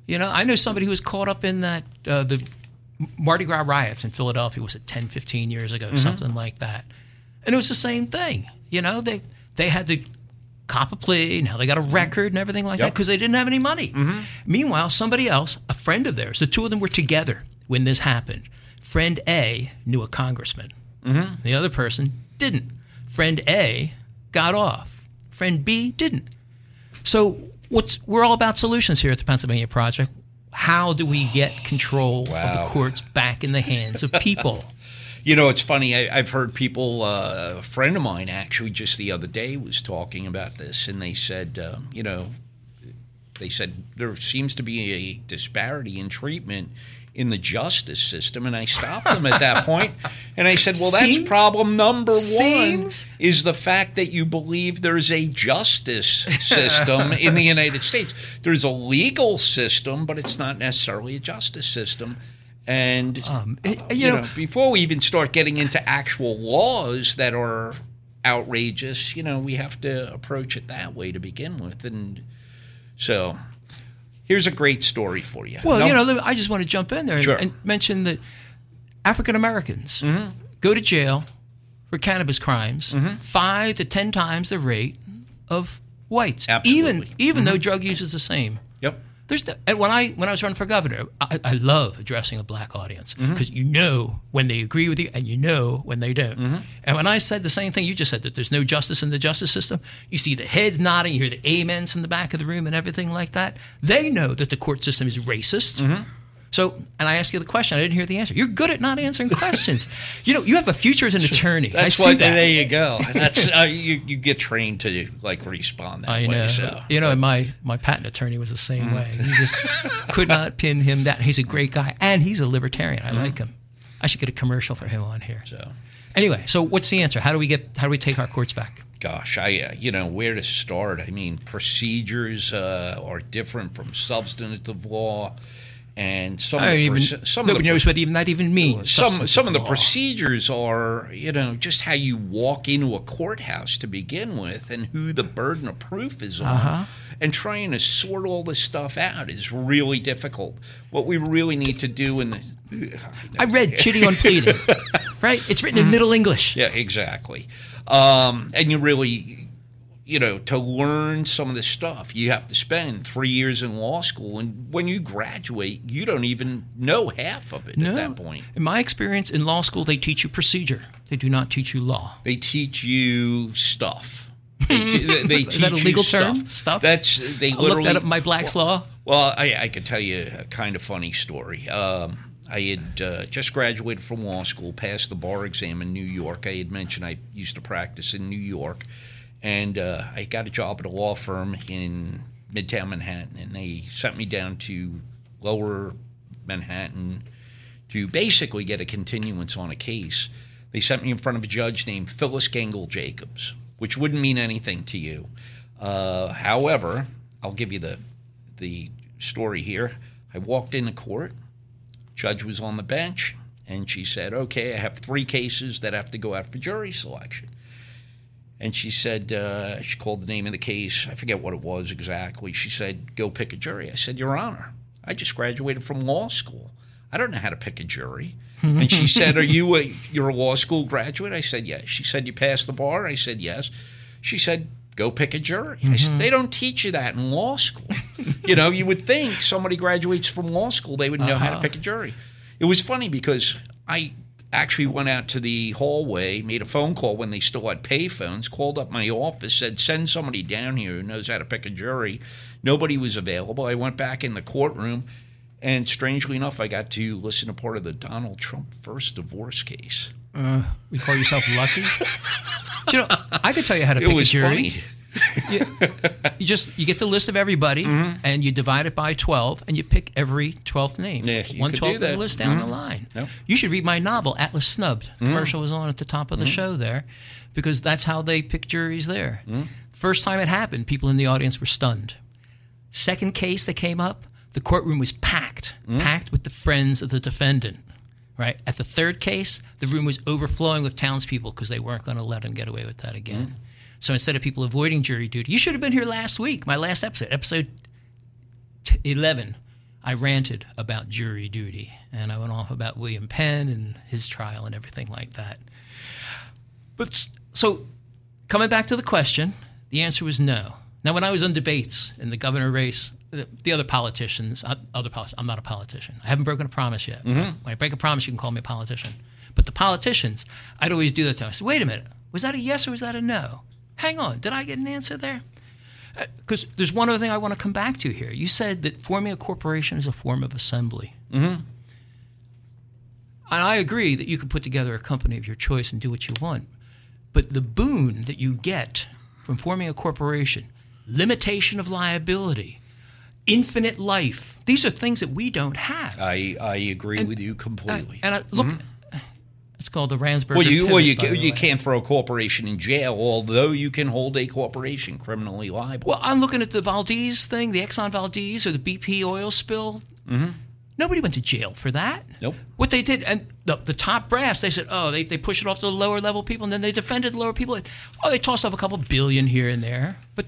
You know, I know somebody who was caught up in that uh, the Mardi Gras riots in Philadelphia was it 10, 15 years ago, Mm-hmm. something like that, and it was the same thing. You know, they they had to cop a plea. Now they got a record and everything like that because they didn't have any money. Meanwhile, somebody else, a friend of theirs, the two of them were together when this happened. Friend A knew a congressman. The other person didn't. Friend A got off. Friend B didn't. So what's we're all about solutions here at the Pennsylvania Project. How do we get control of the courts back in the hands of people? [laughs] You know, it's funny. I, I've heard people. Uh, a friend of mine actually just the other day was talking about this, and they said, um, you know, they said there seems to be a disparity in treatment in the justice system, and I stopped them at that point, [laughs] and I said, well, that's Seems- problem number seems- one is the fact that you believe there's a justice system in the United States. There's a legal system, but it's not necessarily a justice system. And um, it- you, you know, know- before we even start getting into actual laws that are outrageous, you know, we have to approach it that way to begin with. And so, here's a great story for you. Well, No- you know, I just want to jump in there and, Sure. and mention that African Americans Mm-hmm. go to jail for cannabis crimes Mm-hmm. five to ten times the rate of whites. Absolutely. Mm-hmm. Even even though drug use is the same. There's the, and when I when I was running for governor, I, I love addressing a black audience Mm-hmm. because you know when they agree with you and you know when they don't. Mm-hmm. And when I said the same thing you just said that there's no justice in the justice system, you see the heads nodding, you hear the amens from the back of the room and everything like that. They know that the court system is racist. Mm-hmm. So, and I asked you the question. I didn't hear the answer. You're good at not answering [laughs] questions. you know, you have a future as an attorney. That's see what. that. There you go. [laughs] That's uh, you. You get trained to like respond that I way. know. So. You know, my my patent attorney was the same Mm. way. He just could not [laughs] pin him down. He's a great guy, and he's a libertarian. I like him. I should get a commercial for him on here. Mm. So. Anyway, so what's the answer? How do we get? How do we take our courts back? Gosh, I uh, you know where to start. I mean, procedures uh, are different from substantive law, and some I of the even. proce- some of nobody the knows what even that even means. some some of the law. procedures are you know just how you walk into a courthouse to begin with and who the burden of proof is on Uh-huh. and trying to sort all this stuff out is really difficult what we really need to do in the [laughs] I read Chitty on pleading. right? It's written in Middle English. yeah exactly um, and you really you know, to learn some of this stuff, you have to spend three years in law school, and when you graduate, you don't even know half of it at that point. In my experience in law school, they teach you procedure. They do not teach you law. They teach you stuff. [laughs] They, te- they- they Is that a legal term? Stuff? That's they I'll look that up my Black's Law. Well, I, I could tell you a kind of funny story. Um, I had uh, just graduated from law school, passed the bar exam in New York. I had mentioned I used to practice in New York, and uh, I got a job at a law firm in Midtown Manhattan, and they sent me down to Lower Manhattan to basically get a continuance on a case. They sent me in front of a judge named Phyllis Gangel Jacobs, which wouldn't mean anything to you. Uh, however, I'll give you the the story here. I walked into court. Judge was on the bench, and she said, "Okay, I have three cases that have to go out for jury selection." And she said, uh, she called the name of the case. I forget what it was exactly. She said, "Go pick a jury." I said, "Your Honor, I just graduated from law school. I don't know how to pick a jury." and she [laughs] said, "Are you a you're a law school graduate?" I said, "Yes." She said, "You passed the bar?" I said, "Yes." She said, "Go pick a jury." I said, "They don't teach you that in law school." [laughs] you know, you would think somebody graduates from law school, they would know how to pick a jury. It was funny because I actually went out to the hallway, made a phone call when they still had payphones, called up my office, said, send somebody down here who knows how to pick a jury. Nobody was available. I went back in the courtroom, and strangely enough, I got to listen to part of the Donald Trump first divorce case. Uh, You call yourself lucky? [laughs] you know, I could tell you how to It pick a jury. funny. You just you get the list of everybody and you divide it by twelve and you pick every twelfth name. Mm-hmm. Yeah, you One could do twelfth of the that. Mm-hmm. list down the line. Yep. You should read my novel, Atlas Snubbed. Mm-hmm. Commercial was on at the top of the show there, because that's how they pick juries there. Mm-hmm. First time it happened, people in the audience were stunned. Second case that came up, the courtroom was packed, Mm-hmm. packed with the friends of the defendant. Right at the third case, the room was overflowing with townspeople because they weren't going to let him get away with that again. Mm-hmm. So instead of people avoiding jury duty, you should have been here last week, my last episode, episode t- 11. I ranted about jury duty and I went off about William Penn and his trial and everything like that. But so coming back to the question, the answer was no. Now, when I was on debates in the governor race, the, the other politicians, uh, other politicians, I'm not a politician. I haven't broken a promise yet. When I break a promise, you can call me a politician. But the politicians, I'd always do that to them. I said, wait a minute, was that a yes or was that a no? Hang on, did I get an answer there? Because there's one other thing I want to come back to here. You said that forming a corporation is a form of assembly. Mm-hmm. And I agree that you can put together a company of your choice and do what you want. But the boon that you get from forming a corporation, limitation of liability, infinite life, these are things that we don't have. I, I agree with you completely. and I, look, it's called the Ransburg. well, you well you, pivot, by ca- the you can't throw a corporation in jail, although you can hold a corporation criminally liable. Well, I'm looking at the Valdez thing, the Exxon Valdez or the BP oil spill. Mm-hmm. Nobody went to jail for that. Nope. What they did, and the, the top brass, they said, oh, they, they push it off to the lower level people, and then they defended the lower people. Oh, they tossed off a couple billion here and there. But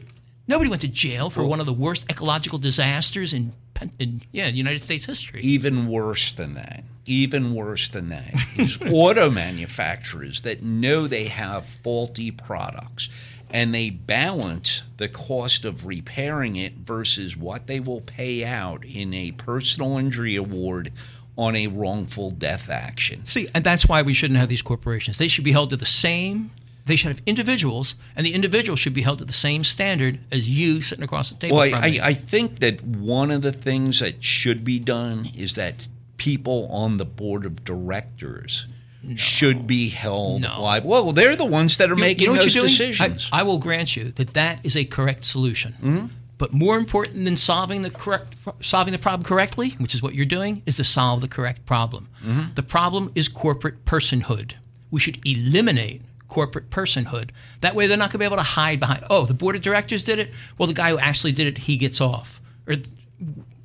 nobody went to jail for one of the worst ecological disasters in, in yeah, United States history. even worse than that, even worse than that, is [laughs] auto manufacturers that know they have faulty products and they balance the cost of repairing it versus what they will pay out in a personal injury award on a wrongful death action. See, and that's why we shouldn't have these corporations. They should be held to the same. They should have individuals, and the individuals should be held to the same standard as you sitting across the table Well, from I. I, I think that one of the things that should be done is that people on the board of directors should be held No. liable. Well, they're the ones that are You- making you know those decisions. I, I will grant you that that is a correct solution. Mm-hmm. But more important than solving the correct solving the problem correctly, which is what you're doing, is to solve the correct problem. Mm-hmm. The problem is corporate personhood. We should eliminate corporate personhood. That way, they're not going to be able to hide behind. Oh, the board of directors did it. Well, the guy who actually did it, he gets off. Or,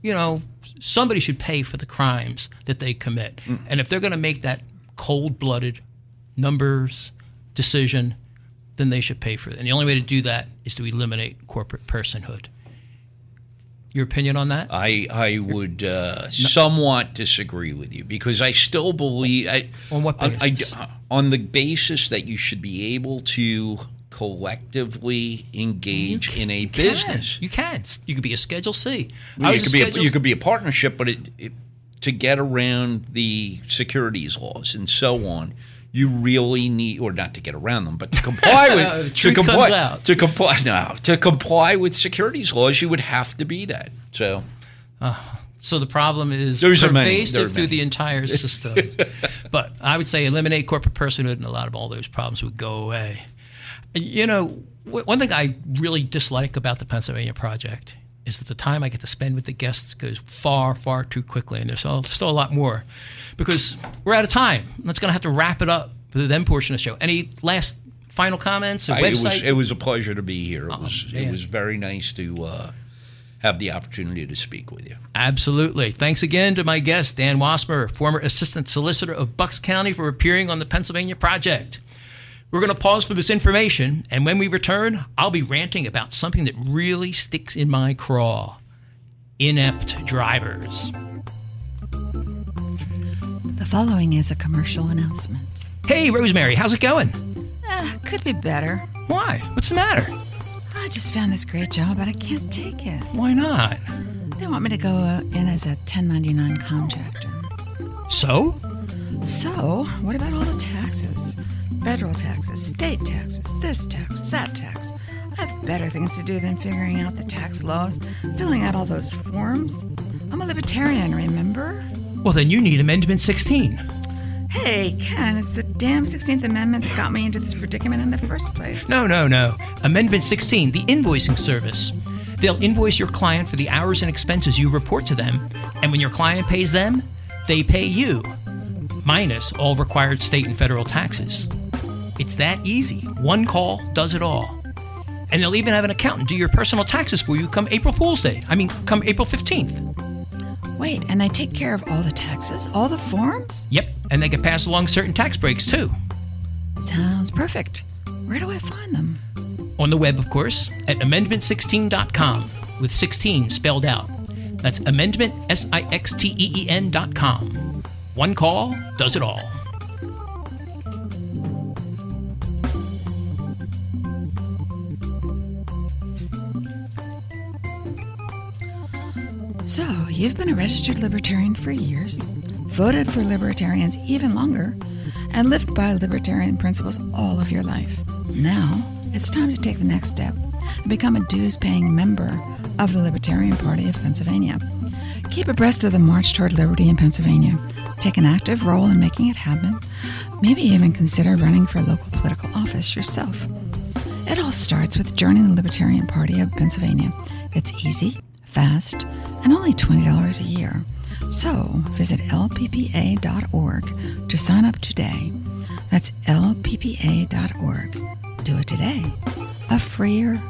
you know, somebody should pay for the crimes that they commit. Mm. And if they're going to make that cold-blooded numbers decision, then they should pay for it. And the only way to do that is to eliminate corporate personhood. Your opinion on that? I I would uh, somewhat disagree with you because I still believe I, On what I- I- basis? on the basis that you should be able to collectively engage in a You can. business. You can. You could be a Schedule C. Well, you could be a, you could be a partnership, but it, it to get around the securities laws and so on, you really need, or not to get around them, but to comply [laughs] with to comply to comply no to comply with securities laws, you would have to be that. So uh, So the problem is There's. Pervasive through the entire [laughs] system. but I would say eliminate corporate personhood, and a lot of all those problems would go away. You know, one thing I really dislike about the Pennsylvania project is that the time I get to spend with the guests goes far, far too quickly, and there's still, still a lot more because we're out of time. That's going to have to wrap it up for the then portion of the show. Any last final comments? A I, it website? was it was a pleasure to be here. It was man. it was very nice to uh, have the opportunity to speak with you. Absolutely. Thanks again to my guest, Dan Wassmer, former assistant solicitor of Bucks County, for appearing on the Pennsylvania Project. We're going to pause for this information, and when we return, I'll be ranting about something that really sticks in my craw inept drivers. The following is a commercial announcement. Hey, Rosemary, how's it going? Ah, could be better. Why? What's the matter? I just found this great job, but I can't take it. Why not? They want me to go uh, in as a 1099 contractor. So? So, what about all the taxes? Federal taxes, state taxes, this tax, that tax. I have better things to do than figuring out the tax laws, filling out all those forms. I'm a libertarian, remember? Well, then you need Amendment 16. Hey, Ken, it's the damn 16th Amendment that got me into this predicament in the first place. No, no, no. Amendment 16, the invoicing service. They'll invoice your client for the hours and expenses you report to them, and when your client pays them, they pay you, minus all required state and federal taxes. It's that easy. One call does it all. And they'll even have an accountant do your personal taxes for you come April Fool's Day. I mean, come April 15th. Wait, and they take care of all the taxes? All the forms? Yep, and they can pass along certain tax breaks too. Sounds perfect. Where do I find them? On the web, of course, at amendment16.com, with 16 spelled out. That's amendment, S I X T E E N dot com. One call does it all. So, you've been a registered libertarian for years, voted for libertarians even longer, and lived by libertarian principles all of your life. Now, it's time to take the next step and become a dues paying member of the Libertarian Party of Pennsylvania. Keep abreast of the march toward liberty in Pennsylvania. Take an active role in making it happen. Maybe even consider running for local political office yourself. It all starts with joining the Libertarian Party of Pennsylvania. It's easy, fast, and only $20 a year. So visit lppa.org to sign up today. That's lppa.org. Do it today. A freer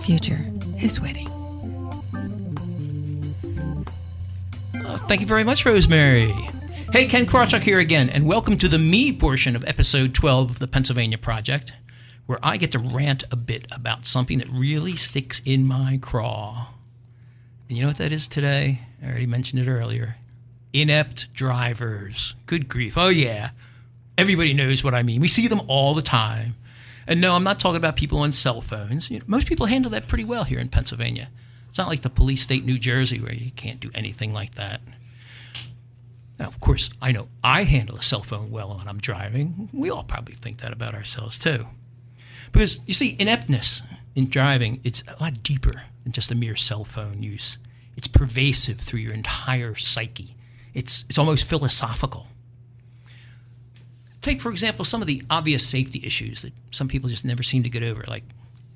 future is waiting. Oh, thank you very much, Rosemary. Hey, Ken Krawchuk here again, and welcome to the me portion of episode 12 of the Pennsylvania Project, where I get to rant a bit about something that really sticks in my craw. And you know what that is today? I already mentioned it earlier. Inept drivers. Good grief. Oh, yeah. Everybody knows what I mean. We see them all the time. And no, I'm not talking about people on cell phones. You know, most people handle that pretty well here in Pennsylvania. It's not like the police state New Jersey where you can't do anything like that. Now, of course, I know I handle a cell phone well when I'm driving. We all probably think that about ourselves too. Because you see, ineptness in driving, it's a lot deeper than just a mere cell phone use. It's pervasive through your entire psyche. It's, it's almost philosophical. Take, for example, some of the obvious safety issues that some people just never seem to get over, like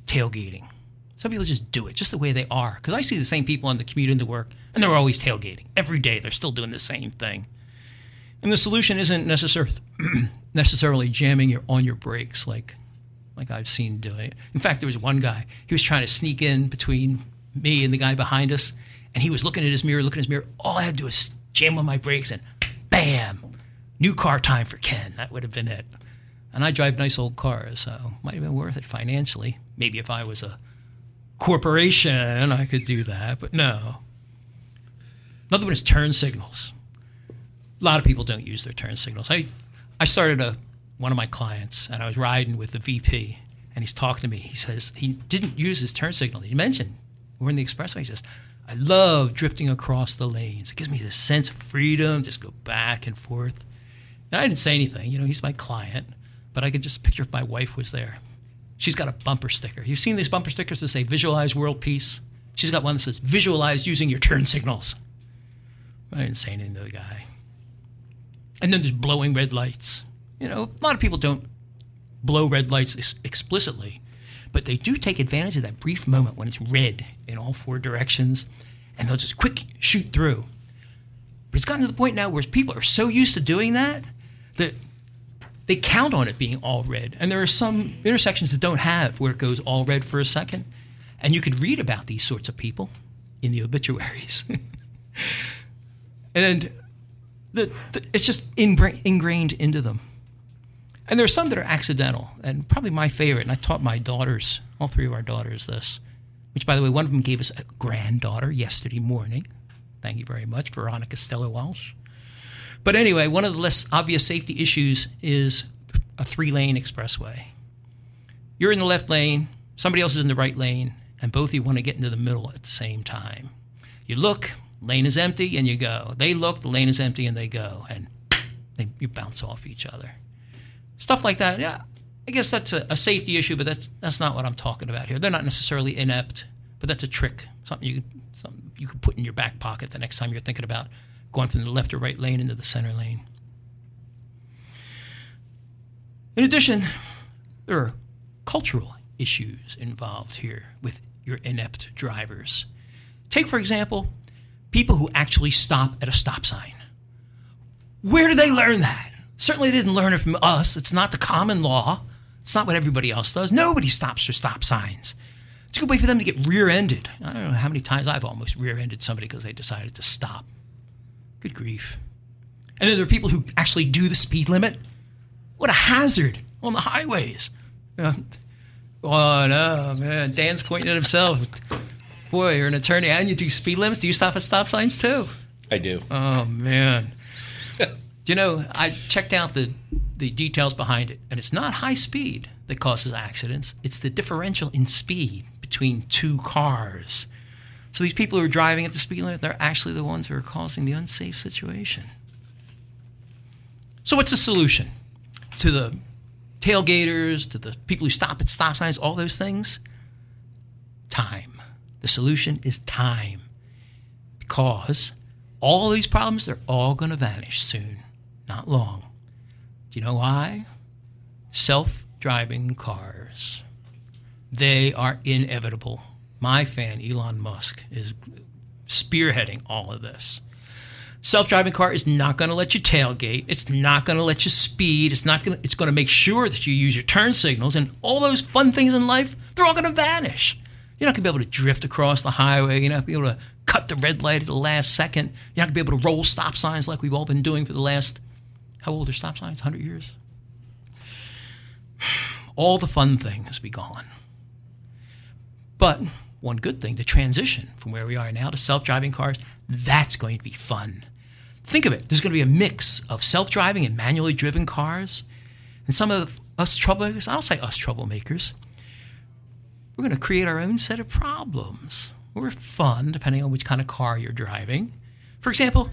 tailgating. Some people just do it just the way they are. Because I see the same people on the commute into work, and they're always tailgating. Every day, they're still doing the same thing. And the solution isn't necessar- [clears throat] necessarily jamming your, on your brakes like, like I've seen doing it. In fact, there was one guy, he was trying to sneak in between me and the guy behind us, and he was looking at his mirror, looking at his mirror. All I had to do was jam on my brakes, and bam, new car time for Ken. That would have been it. And I drive nice old cars, so might have been worth it financially. Maybe if I was a corporation, I could do that, but no. Another one is turn signals. A lot of people don't use their turn signals. I, I started a one of my clients, and I was riding with the VP, and he's talking to me. He says he didn't use his turn signal. He mentioned we're in the expressway. He says, I love drifting across the lanes. It gives me this sense of freedom, just go back and forth. Now, I didn't say anything. You know, he's my client, but I could just picture if my wife was there. She's got a bumper sticker. You've seen these bumper stickers that say visualize world peace? She's got one that says visualize using your turn signals. I didn't say anything to the guy. And then there's blowing red lights. You know, a lot of people don't blow red lights ex- explicitly, but they do take advantage of that brief moment when it's red in all four directions, and they'll just quick shoot through. But it's gotten to the point now where people are so used to doing that that they count on it being all red. And there are some intersections that don't have where it goes all red for a second. And you could read about these sorts of people in the obituaries. [laughs] and the, the, it's just ingrained into them. And there are some that are accidental, and probably my favorite. And I taught my daughters, all three of our daughters, this. Which, by the way, one of them gave us a granddaughter yesterday morning. Thank you very much, Veronica Stella Walsh. But anyway, one of the less obvious safety issues is a three lane expressway. You're in the left lane, somebody else is in the right lane, and both of you want to get into the middle at the same time. You look, lane is empty, and you go. They look, the lane is empty, and they go. And they, you bounce off each other. Stuff like that, yeah. I guess that's a, a safety issue, but that's that's not what I'm talking about here. They're not necessarily inept, but that's a trick, something you something you could put in your back pocket the next time you're thinking about going from the left or right lane into the center lane. In addition, there are cultural issues involved here with your inept drivers. Take, for example, people who actually stop at a stop sign. Where do they learn that? Certainly didn't learn it from us. It's not the common law. It's not what everybody else does. Nobody stops for stop signs. It's a good way for them to get rear ended. I don't know how many times I've almost rear ended somebody because they decided to stop. Good grief. And then there are people who actually do the speed limit. What a hazard on the highways. Uh, oh, no, man. Dan's pointing at himself. Boy, you're an attorney and you do speed limits. Do you stop at stop signs too? I do. Oh, man. You know, I checked out the, the details behind it, and it's not high speed that causes accidents, it's the differential in speed between two cars. So these people who are driving at the speed limit, they're actually the ones who are causing the unsafe situation. So what's the solution to the tailgaters, to the people who stop at stop signs, all those things? Time. The solution is time. Because all these problems, they're all going to vanish soon, not long. Do you know why? Self driving cars. They are inevitable. My fan, Elon Musk, is spearheading all of this. Self driving car is not going to let you tailgate. It's not going to let you speed. It's not going it's going to make sure that you use your turn signals and all those fun things in life, they're all going to vanish. You're not going to be able to drift across the highway. You're not going to be able to cut the red light at the last second. You're not going to be able to roll stop signs like we've all been doing for the last, how old are stop signs? 100 years? All the fun things be gone. But one good thing, the transition from where we are now to self driving cars, that's going to be fun. Think of it. There's going to be a mix of self driving and manually driven cars. And some of us troublemakers, I'll say us troublemakers, we're going to create our own set of problems. We're fun, depending on which kind of car you're driving. For example,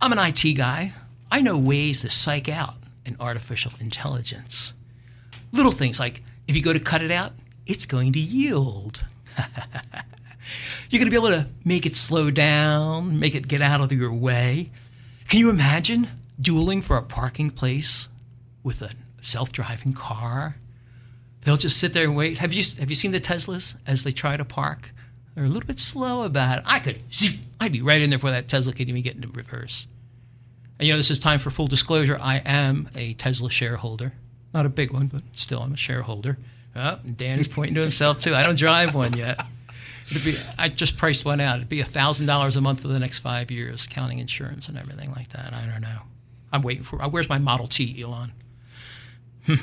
I'm an IT guy. I know ways to psych out an artificial intelligence. Little things like if you go to cut it out, it's going to yield. [laughs] You're going to be able to make it slow down, make it get out of your way. Can you imagine dueling for a parking place with a self-driving car? They'll just sit there and wait. Have you have you seen the Teslas as they try to park? They're a little bit slow about it. I could, I'd be right in there before that Tesla could even get into reverse. And you know, this is time for full disclosure. I am a Tesla shareholder, not a big one, but still, I'm a shareholder. Oh, Danny's pointing to himself too. I don't drive one yet. Be, I just priced one out. It'd be thousand dollars a month for the next five years, counting insurance and everything like that. I don't know. I'm waiting for. Where's my Model T, Elon? Hmm.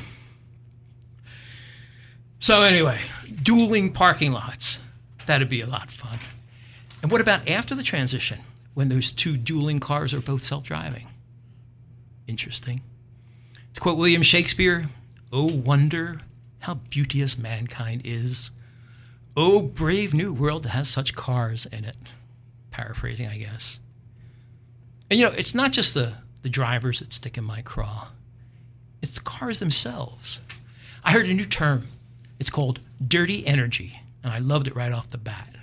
So anyway, dueling parking lots. That'd be a lot of fun. And what about after the transition, when those two dueling cars are both self-driving? Interesting. To quote William Shakespeare, "Oh wonder how beauteous mankind is. Oh, brave new world that has such cars in it. Paraphrasing, I guess. And you know, it's not just the, the drivers that stick in my craw, it's the cars themselves. I heard a new term. It's called dirty energy, and I loved it right off the bat.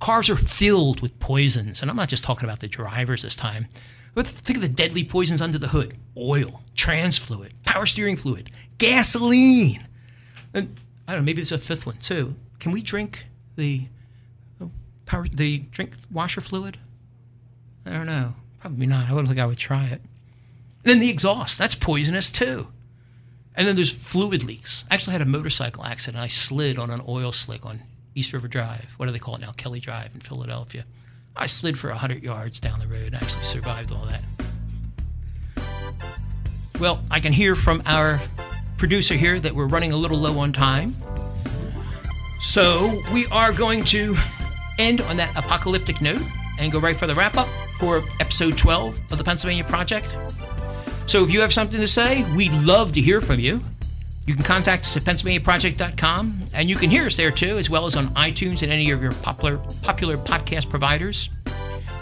Cars are filled with poisons, and I'm not just talking about the drivers this time. But think of the deadly poisons under the hood oil, trans fluid, power steering fluid, gasoline. And I don't know, maybe there's a fifth one too. Can we drink the oh, power the drink washer fluid? I don't know. Probably not. I wouldn't think I would try it. And then the exhaust, that's poisonous too. And then there's fluid leaks. I actually had a motorcycle accident. I slid on an oil slick on East River Drive. What do they call it now? Kelly Drive in Philadelphia. I slid for 100 yards down the road and actually survived all that. Well, I can hear from our producer here that we're running a little low on time. So we are going to end on that apocalyptic note and go right for the wrap up for episode 12 of the Pennsylvania Project. So if you have something to say, we'd love to hear from you. You can contact us at PennsylvaniaProject.com, and you can hear us there too, as well as on iTunes and any of your popular, popular podcast providers.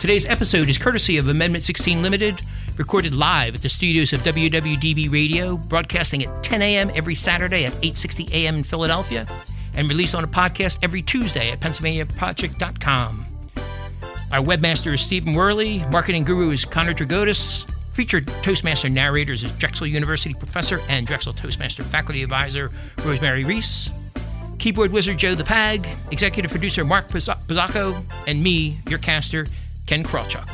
Today's episode is courtesy of Amendment 16 Limited, recorded live at the studios of WWDB Radio, broadcasting at 10 a.m. every Saturday at 8:60 a.m. in Philadelphia, and released on a podcast every Tuesday at PennsylvaniaProject.com. Our webmaster is Stephen Worley, marketing guru is Connor Dragotis, Featured Toastmaster narrators is Drexel University professor and Drexel Toastmaster faculty advisor Rosemary Reese. Keyboard wizard Joe the Pag, executive producer Mark Pizzacco, and me, your caster, Ken Krawchuk.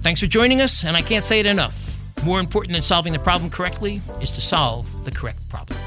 Thanks for joining us, and I can't say it enough. More important than solving the problem correctly is to solve the correct problem.